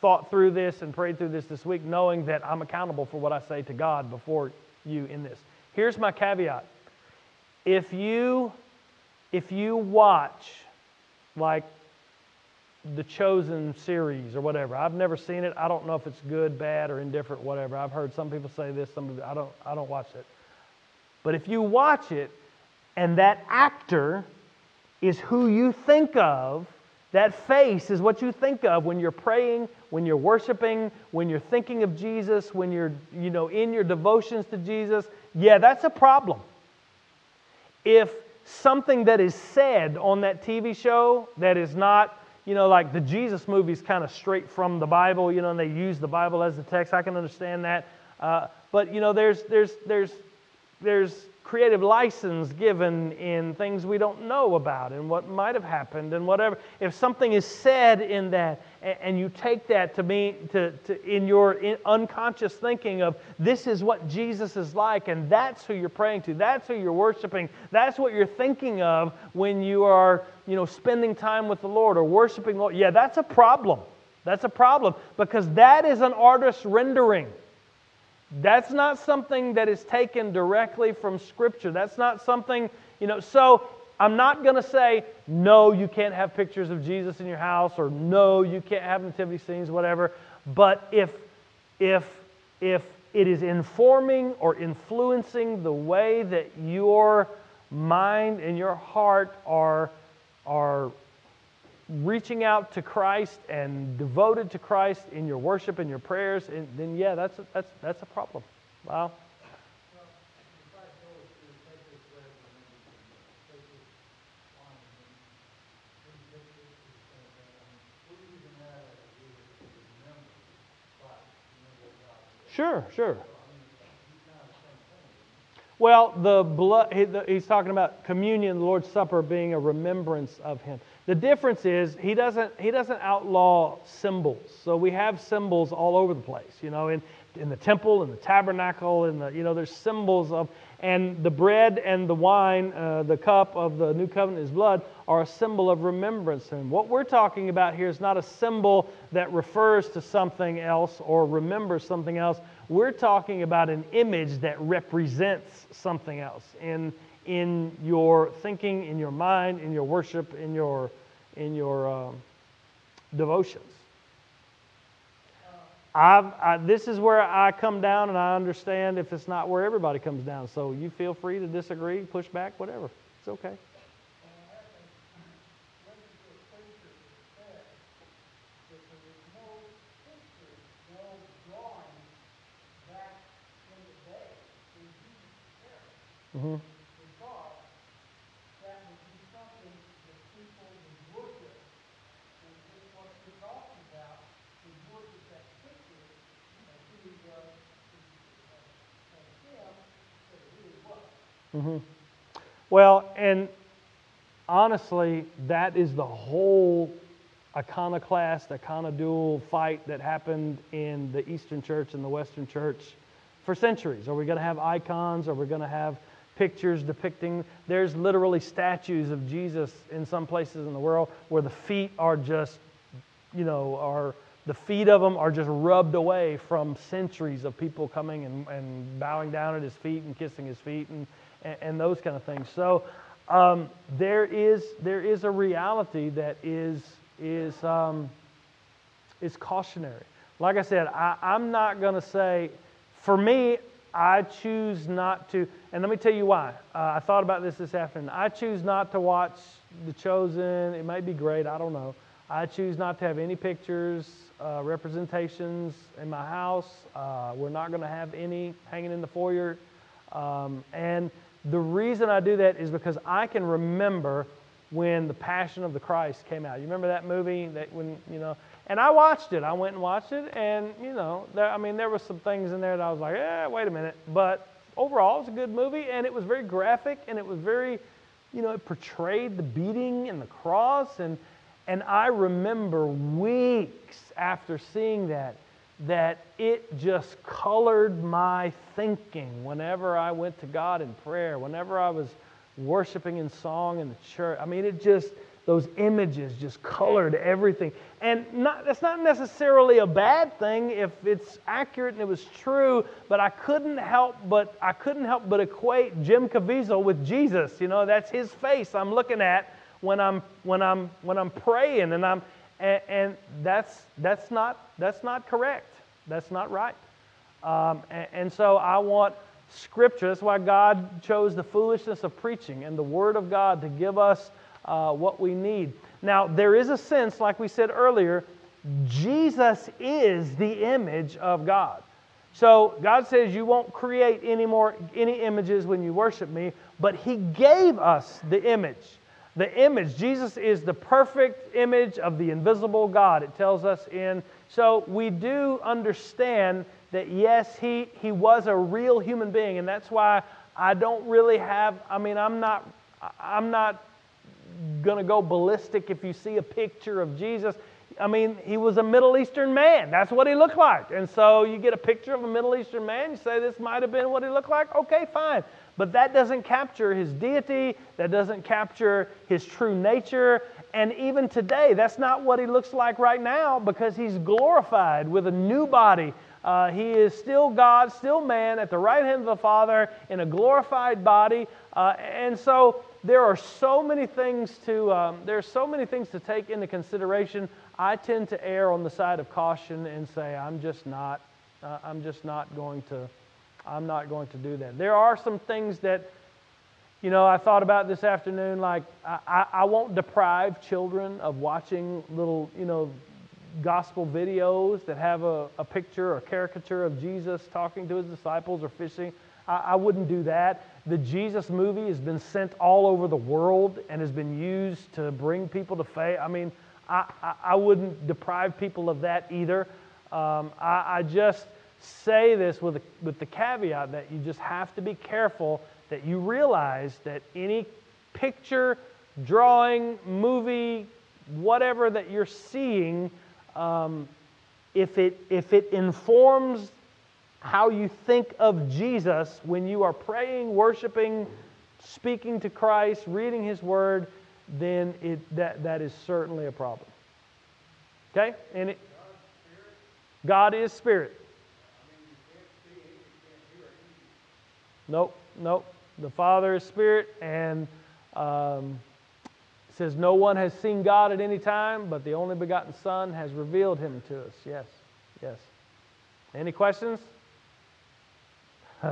thought through this and prayed through this this week, knowing that I'm accountable for what I say to God before you in this. Here's my caveat. If you, if you watch like the Chosen series or whatever. I've never seen it. I don't know if it's good, bad, or indifferent, whatever. I've heard some people say this. Some people, I don't. I don't watch it. But if you watch it, and that actor is who you think of, that face is what you think of when you're praying, when you're worshiping, when you're thinking of Jesus, when you're you know in your devotions to Jesus. Yeah, that's a problem. If something that is said on that TV show that is not, you know, like the Jesus movies kind of straight from the Bible, you know, and they use the Bible as the text. I can understand that. Uh, but, you know, there's, there's, there's, there's creative license given in things we don't know about and what might have happened and whatever. If something is said in that and you take that to be to, to in your unconscious thinking of this is what Jesus is like and that's who you're praying to, that's who you're worshiping, that's what you're thinking of when you are, you know, spending time with the Lord or worshiping Lord. Yeah, that's a problem. That's a problem because that is an artist's rendering. That's not something that is taken directly from Scripture. That's not something, you know, so I'm not going to say, no, you can't have pictures of Jesus in your house, or no, you can't have nativity scenes, whatever. But if, if, if it is informing or influencing the way that your mind and your heart are, are reaching out to Christ and devoted to Christ in your worship and your prayers, and then yeah, that's a, that's that's a problem. Wow. Sure, sure. Well, the blood, he's talking about communion, the Lord's Supper being a remembrance of him. The difference is he doesn't, he doesn't outlaw symbols. So we have symbols all over the place, you know, in, in the temple, in the tabernacle, in the, you know, there's symbols of, and the bread and the wine, uh, the cup of the new covenant, his blood, are a symbol of remembrance. And what we're talking about here is not a symbol that refers to something else or remembers something else. We're talking about an image that represents something else in, in your thinking, in your mind, in your worship, in your in your um, devotions. I, this is where I come down, and I understand if it's not where everybody comes down. So you feel free to disagree, push back, whatever. It's okay. Mm-hmm. Mm-hmm. Well, and honestly, that is the whole iconoclast, iconodule fight that happened in the Eastern Church and the Western Church for centuries. Are we going to have icons? Are we going to have pictures depicting? There's literally statues of Jesus in some places in the world where the feet are just, you know, are the feet of them are just rubbed away from centuries of people coming and, and bowing down at his feet and kissing his feet and, and, and those kind of things. So um, there is there is a reality that is is um, is cautionary. Like I said, I, I'm not going to say. For me, I choose not to, and let me tell you why. Uh, I thought about this this afternoon. I choose not to watch The Chosen. It might be great, I don't know. I choose not to have any pictures, uh, representations in my house. Uh, we're not going to have any hanging in the foyer. Um, and the reason I do that is because I can remember when the Passion of the Christ came out. You remember that movie that when you know? And I watched it. I went and watched it, and you know, there, I mean, there were some things in there that I was like, eh, wait a minute. But overall, it was a good movie, and it was very graphic, and it was very, you know, it portrayed the beating and the cross, and and I remember weeks after seeing that that it just colored my thinking whenever I went to God in prayer, whenever I was worshiping in song in the church. I mean, it just, those images just colored everything. And not, that's not necessarily a bad thing if it's accurate and it was true, but I couldn't help but, I couldn't help but equate Jim Caviezel with Jesus. You know, that's his face I'm looking at when I'm, when I'm, when I'm praying and I'm, and, and that's, that's, not, that's not correct. That's not right. Um, and, and so I want Scripture. That's why God chose the foolishness of preaching and the Word of God to give us uh, what we need. Now, there is a sense, like we said earlier, Jesus is the image of God. So God says you won't create any more any images when you worship me, but He gave us the image the image. Jesus is the perfect image of the invisible God, it tells us in. So we do understand that, yes, he, he was a real human being, and that's why I don't really have, I mean, I'm not, I'm not going to go ballistic if you see a picture of Jesus. I mean, he was a Middle Eastern man. That's what he looked like. And so you get a picture of a Middle Eastern man, you say this might have been what he looked like. Okay, fine. But that doesn't capture his deity, that doesn't capture his true nature. And even today, that's not what he looks like right now because he's glorified with a new body. Uh, he is still God, still man, at the right hand of the Father in a glorified body. Uh, and so there are so many things to um, there are so many things to take into consideration. I tend to err on the side of caution and say I'm just not uh, I'm just not going to I'm not going to do that. There are some things that, you know, I thought about this afternoon. Like, I, I, I won't deprive children of watching little, you know, gospel videos that have a, a picture or caricature of Jesus talking to his disciples or fishing. I, I wouldn't do that. The Jesus movie has been sent all over the world and has been used to bring people to faith. I mean, I, I, I wouldn't deprive people of that either. Um, I, I just say this with, with the caveat that you just have to be careful that you realize that any picture, drawing, movie, whatever that you're seeing, um, if, it, if it informs how you think of Jesus when you are praying, worshiping, speaking to Christ, reading His Word, then it, that, that is certainly a problem. Okay? And it, God is Spirit. Nope, nope. The Father is Spirit, and um, says, No one has seen God at any time, but the only begotten Son has revealed him to us. Yes, yes. Any questions?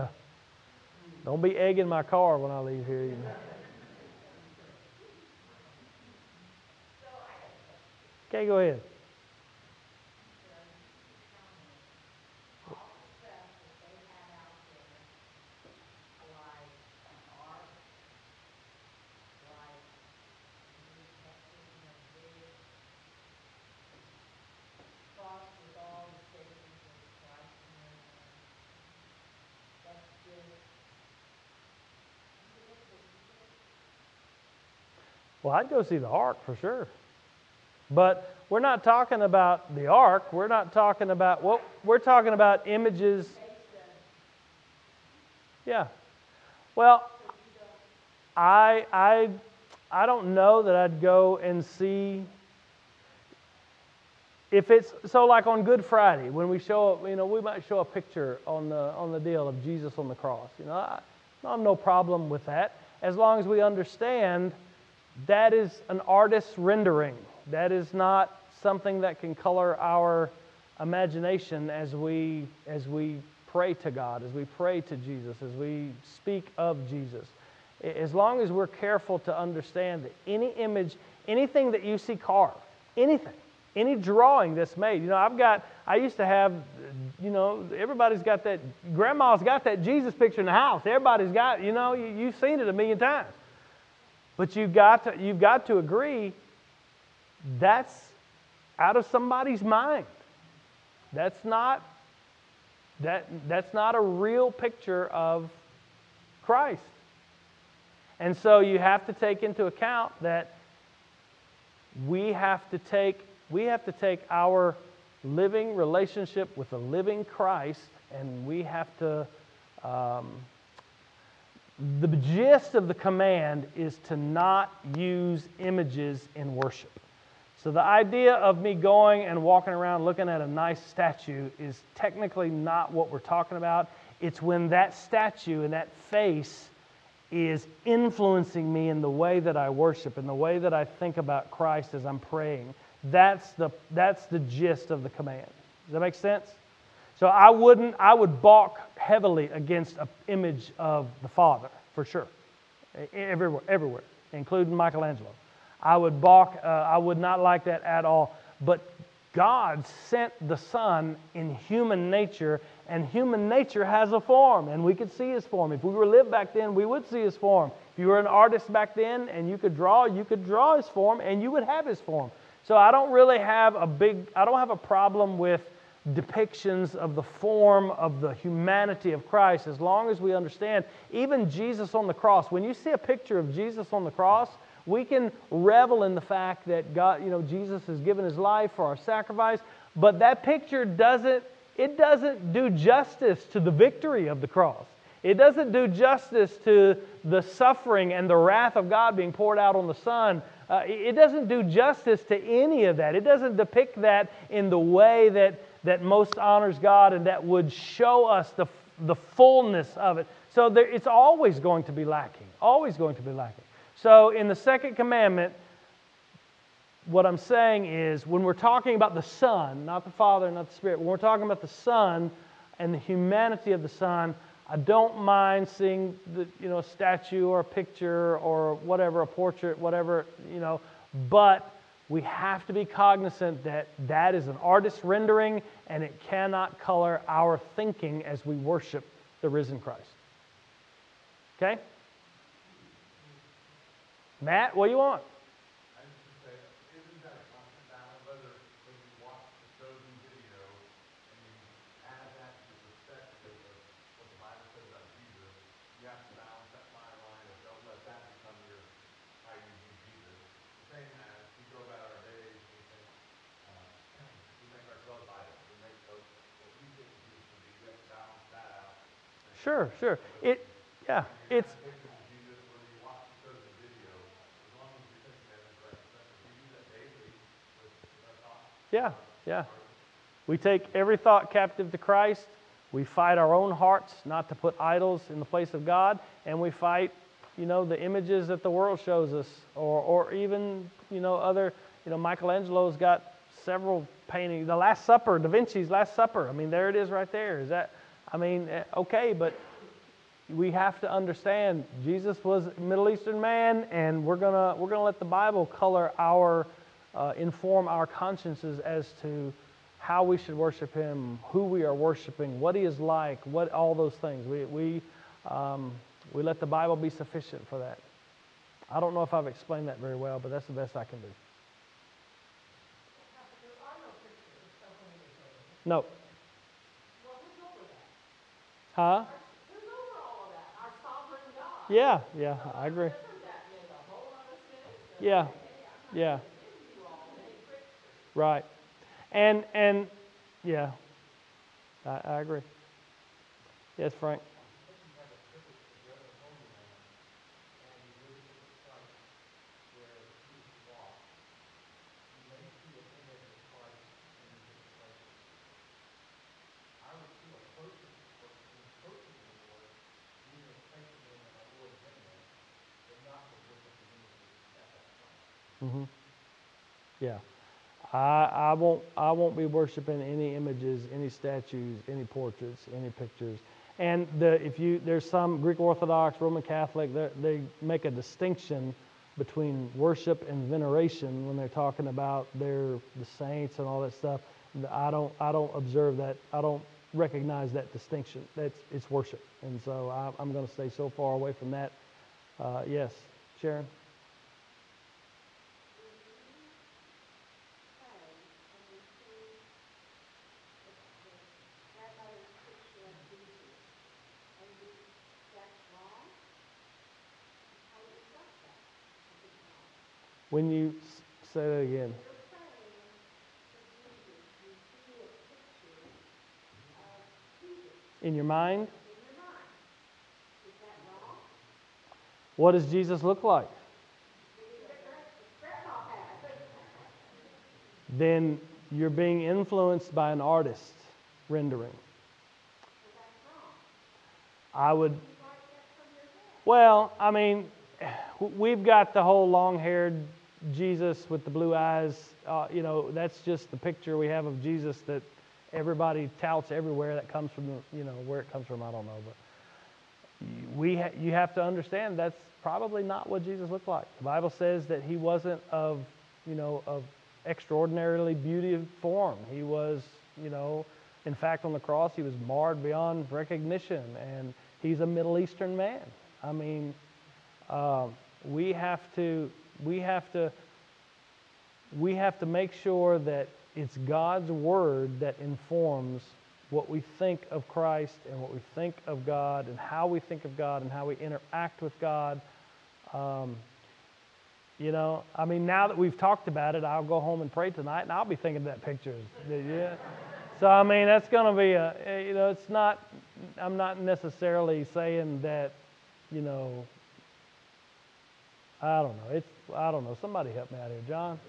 Don't be egging my car when I leave here. Okay, go ahead. Well, I'd go see the ark for sure. But we're not talking about the ark. We're not talking about what well, we're talking about images. Yeah. Well, I I I don't know that I'd go and see if it's so like on Good Friday when we show up, you know we might show a picture on the on the deal of Jesus on the cross. You know, I, I have no problem with that as long as we understand that is an artist's rendering. That is not something that can color our imagination as we, as we pray to God, as we pray to Jesus, as we speak of Jesus. As long as we're careful to understand that any image, anything that you see carved, anything, any drawing that's made, you know, I've got, I used to have, you know, everybody's got that, grandma's got that Jesus picture in the house. Everybody's got, you know, you, you've seen it a million times. But you've got to, you've got to agree that's out of somebody's mind. That's not, that, that's not a real picture of Christ. And so you have to take into account that we have to take, we have to take our living relationship with the living Christ and we have to um, the gist of the command is to not use images in worship. So the idea of me going and walking around looking at a nice statue is technically not what we're talking about. It's when that statue and that face is influencing me in the way that I worship, in the way that I think about Christ as I'm praying. That's the, that's the gist of the command. Does that make sense? So I wouldn't, I would balk heavily against an image of the Father, for sure. Everywhere, everywhere, including Michelangelo. I would balk, uh, I would not like that at all. But God sent the Son in human nature, and human nature has a form, and we could see his form. If we were live back then, we would see his form. If you were an artist back then and you could draw, you could draw his form, and you would have his form. So I don't really have a big, I don't have a problem with depictions of the form of the humanity of Christ as long as we understand even Jesus on the cross. When you see a picture of Jesus on the cross, we can revel in the fact that God, you know, Jesus has given his life for our sacrifice, but that picture doesn't it doesn't do justice to the victory of the cross. It doesn't do justice to the suffering and the wrath of God being poured out on the Son. Uh, it doesn't do justice to any of that. It doesn't depict that in the way that that most honors God and that would show us the, the fullness of it. So there, it's always going to be lacking, always going to be lacking. So in the second commandment, what I'm saying is when we're talking about the Son, not the Father, not the Spirit, when we're talking about the Son and the humanity of the Son, I don't mind seeing the, you know, a statue or a picture or whatever, a portrait, whatever, you know, but we have to be cognizant that that is an artist's rendering and it cannot color our thinking as we worship the risen Christ. Okay? Matt, what do you want? Sure, sure. It, yeah, it's. Yeah, yeah. We take every thought captive to Christ. We fight our own hearts not to put idols in the place of God, and we fight you know, the images that the world shows us, or, or even, you know, other, you know, Michelangelo's got several paintings. The Last Supper, Da Vinci's Last Supper. I mean, there it is right there. Is that, I mean, eh, okay, but we have to understand Jesus was a Middle Eastern man, and we're gonna we're gonna let the Bible color our uh, inform our consciences as to how we should worship Him, who we are worshiping, what He is like, what all those things. We we um, we let the Bible be sufficient for that. I don't know if I've explained that very well, but that's the best I can do. No. Huh? Yeah, yeah, I agree. Yeah, yeah. Right. And and yeah, I, I agree. Yes, Frank. Mm-hmm. Yeah. I, I won't I won't be worshiping any images, any statues, any portraits, any pictures. And the, if you there's some Greek Orthodox, Roman Catholic, they make a distinction between worship and veneration when they're talking about their the saints and all that stuff. I don't I don't observe that. I don't recognize that distinction. That's it's worship, and so I, am going to stay so far away from that. Uh, yes, Sharon. When you say that again. In your mind? What does Jesus look like? Then you're being influenced by an artist rendering. I would. Well, I mean, we've got the whole long haired Jesus with the blue eyes. Uh, you know, that's just the picture we have of Jesus that everybody touts everywhere. That comes from you know, where it comes from, I don't know. But we ha- you have to understand that's probably not what Jesus looked like. The Bible says that he wasn't of, you know, of extraordinarily beauty of form. He was, you know, in fact, on the cross, he was marred beyond recognition, and he's a Middle Eastern man. I mean, uh, we have to we have to we have to make sure that it's God's word that informs what we think of Christ and what we think of God and how we think of God and how we interact with God. Um, you know, I mean, now that we've talked about it, I'll go home and pray tonight, and I'll be thinking of that picture. Yeah. So I mean, that's going to be a. You know, it's not. I'm not necessarily saying that. You know, I don't know. It's I don't know. Somebody help me out here, John.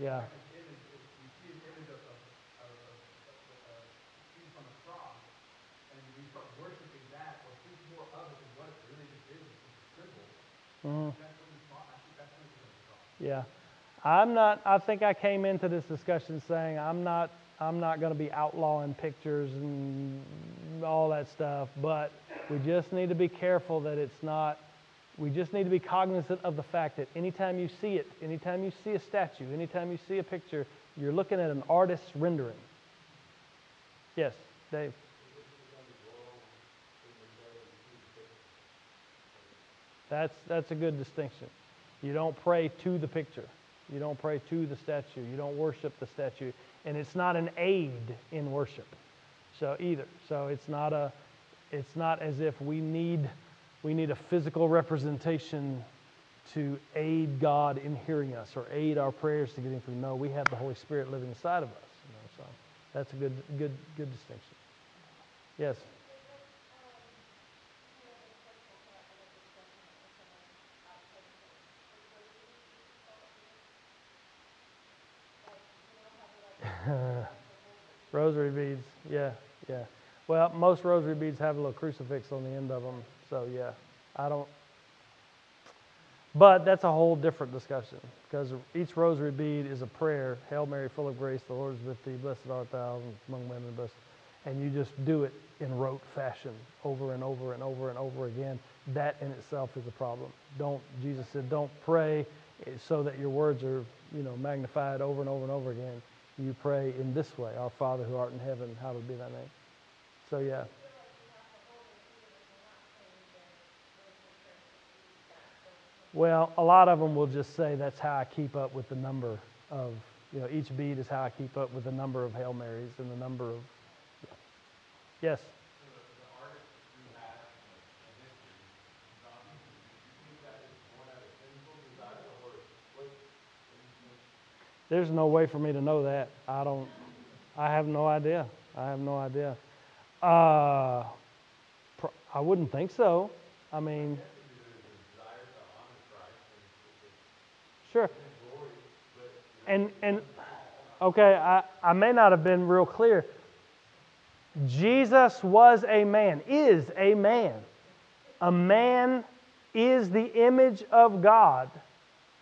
Yeah. Mm-hmm. Yeah. I'm not, I think I came into this discussion saying I'm not, I'm not going to be outlawing pictures and all that stuff, but we just need to be careful that it's not, we just need to be cognizant of the fact that anytime you see it, anytime you see a statue, anytime you see a picture, you're looking at an artist's rendering. Yes, Dave. That's, that's a good distinction. You don't pray to the picture. You don't pray to the statue. You don't worship the statue. And it's not an aid in worship. So either. So it's not a it's not as if we need we need a physical representation to aid God in hearing us or aid our prayers to getting through. No, we have the Holy Spirit living inside of us. You know, so that's a good good good distinction. Yes. Rosary beads, yeah, yeah. Well, most rosary beads have a little crucifix on the end of them, so yeah, I don't. But that's a whole different discussion because each rosary bead is a prayer. Hail Mary, full of grace, the Lord is with thee. Blessed art thou among women, blessed. And you just do it in rote fashion over and over and over and over again. That in itself is a problem. Don't Jesus said, don't pray so that your words are, you know, magnified over and over and over again. You pray in this way: Our Father who art in heaven, hallowed be thy name. So yeah. Well, a lot of them will just say that's how I keep up with the number of, you know, each bead is how I keep up with the number of Hail Marys and the number of. Yes? There's no way for me to know that. I don't, I have no idea. I have no idea. Uh, I wouldn't think so. I mean, Sure. And, and okay, I, I may not have been real clear. Jesus was a man, is a man. A man is the image of God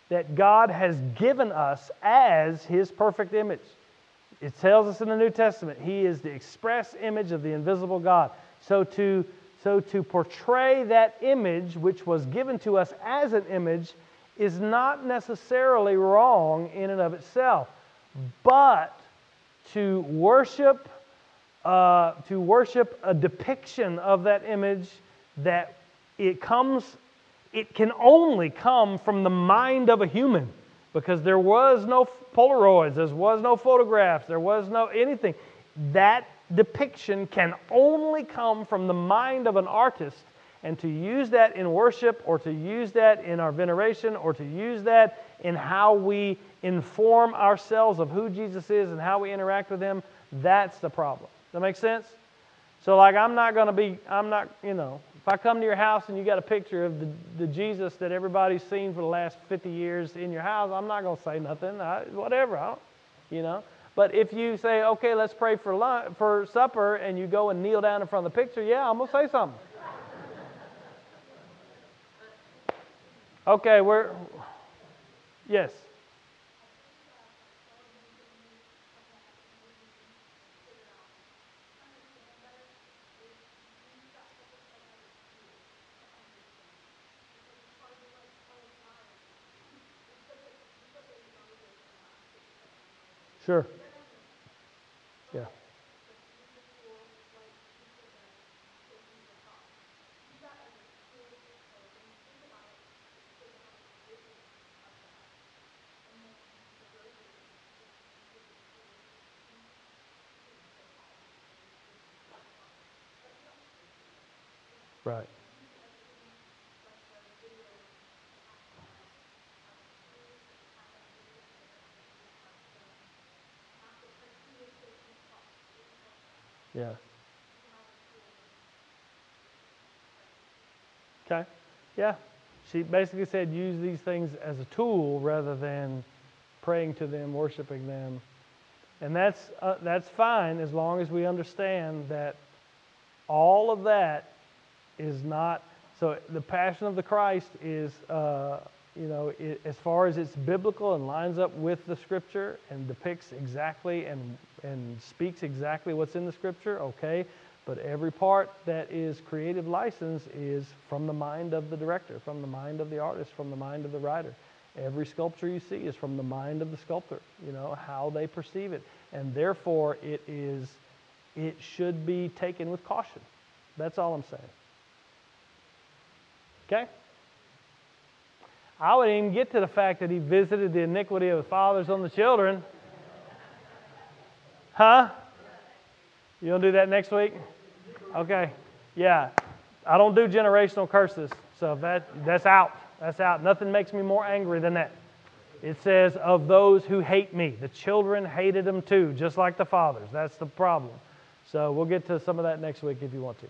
that God has given us as his perfect image. It tells us in the New Testament, he is the express image of the invisible God. So to, so to portray that image, which was given to us as an image, is not necessarily wrong in and of itself, but to worship, uh, to worship a depiction of that image that it comes, it can only come from the mind of a human because there was no Polaroids, there was no photographs, there was no anything. That depiction can only come from the mind of an artist and to use that in worship or to use that in our veneration or to use that in how we inform ourselves of who Jesus is and how we interact with Him, that's the problem. Does that make sense? So, like, I'm not going to be, I'm not, you know, if I come to your house and you got a picture of the, the Jesus that everybody's seen for the last 50 years in your house, I'm not going to say nothing. I, whatever, I you know. But if you say, okay, let's pray for lunch, for supper, and you go and kneel down in front of the picture, yeah, I'm going to say something. Okay, we're. Yes. Sure. Yeah. Right. Yeah. Okay. Yeah. She basically said use these things as a tool rather than praying to them, worshiping them. And that's, uh, that's fine as long as we understand that all of that is not so the passion of the christ is uh, you know it, as far as it's biblical and lines up with the scripture and depicts exactly and and speaks exactly what's in the scripture okay but every part that is creative license is from the mind of the director from the mind of the artist from the mind of the writer every sculpture you see is from the mind of the sculptor you know how they perceive it and therefore it is it should be taken with caution that's all i'm saying Okay? I wouldn't even get to the fact that he visited the iniquity of the fathers on the children. Huh? You gonna do that next week? Okay. Yeah. I don't do generational curses, so that that's out. That's out. Nothing makes me more angry than that. It says, of those who hate me. The children hated them too, just like the fathers. That's the problem. So we'll get to some of that next week if you want to.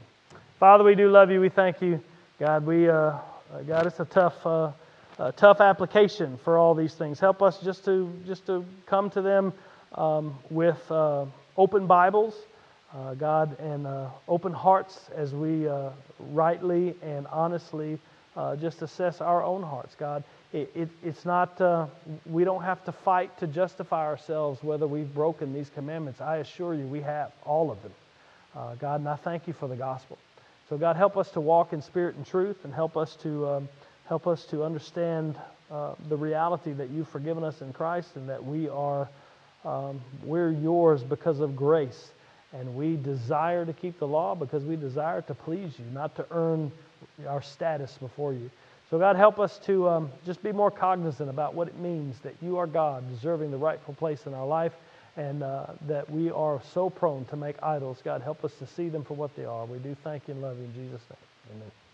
Father, we do love you. We thank you. God, we, uh, God, it's a tough, uh, a tough application for all these things. Help us just to, just to come to them um, with uh, open Bibles, uh, God, and uh, open hearts as we uh, rightly and honestly uh, just assess our own hearts, God. It, it, it's not, we don't have to fight to justify ourselves whether we've broken these commandments. I assure you, we have all of them. God, and I thank you for the gospel. So, God, help us to walk in spirit and truth and help us to, um, help us to understand uh, the reality that you've forgiven us in Christ and that we are um, we're yours because of grace. And we desire to keep the law because we desire to please you, not to earn our status before you. So, God, help us to um, just be more cognizant about what it means that you are God, deserving the rightful place in our life, and uh, that we are so prone to make idols. God, help us to see them for what they are. We do thank you and love you in Jesus' name. Amen.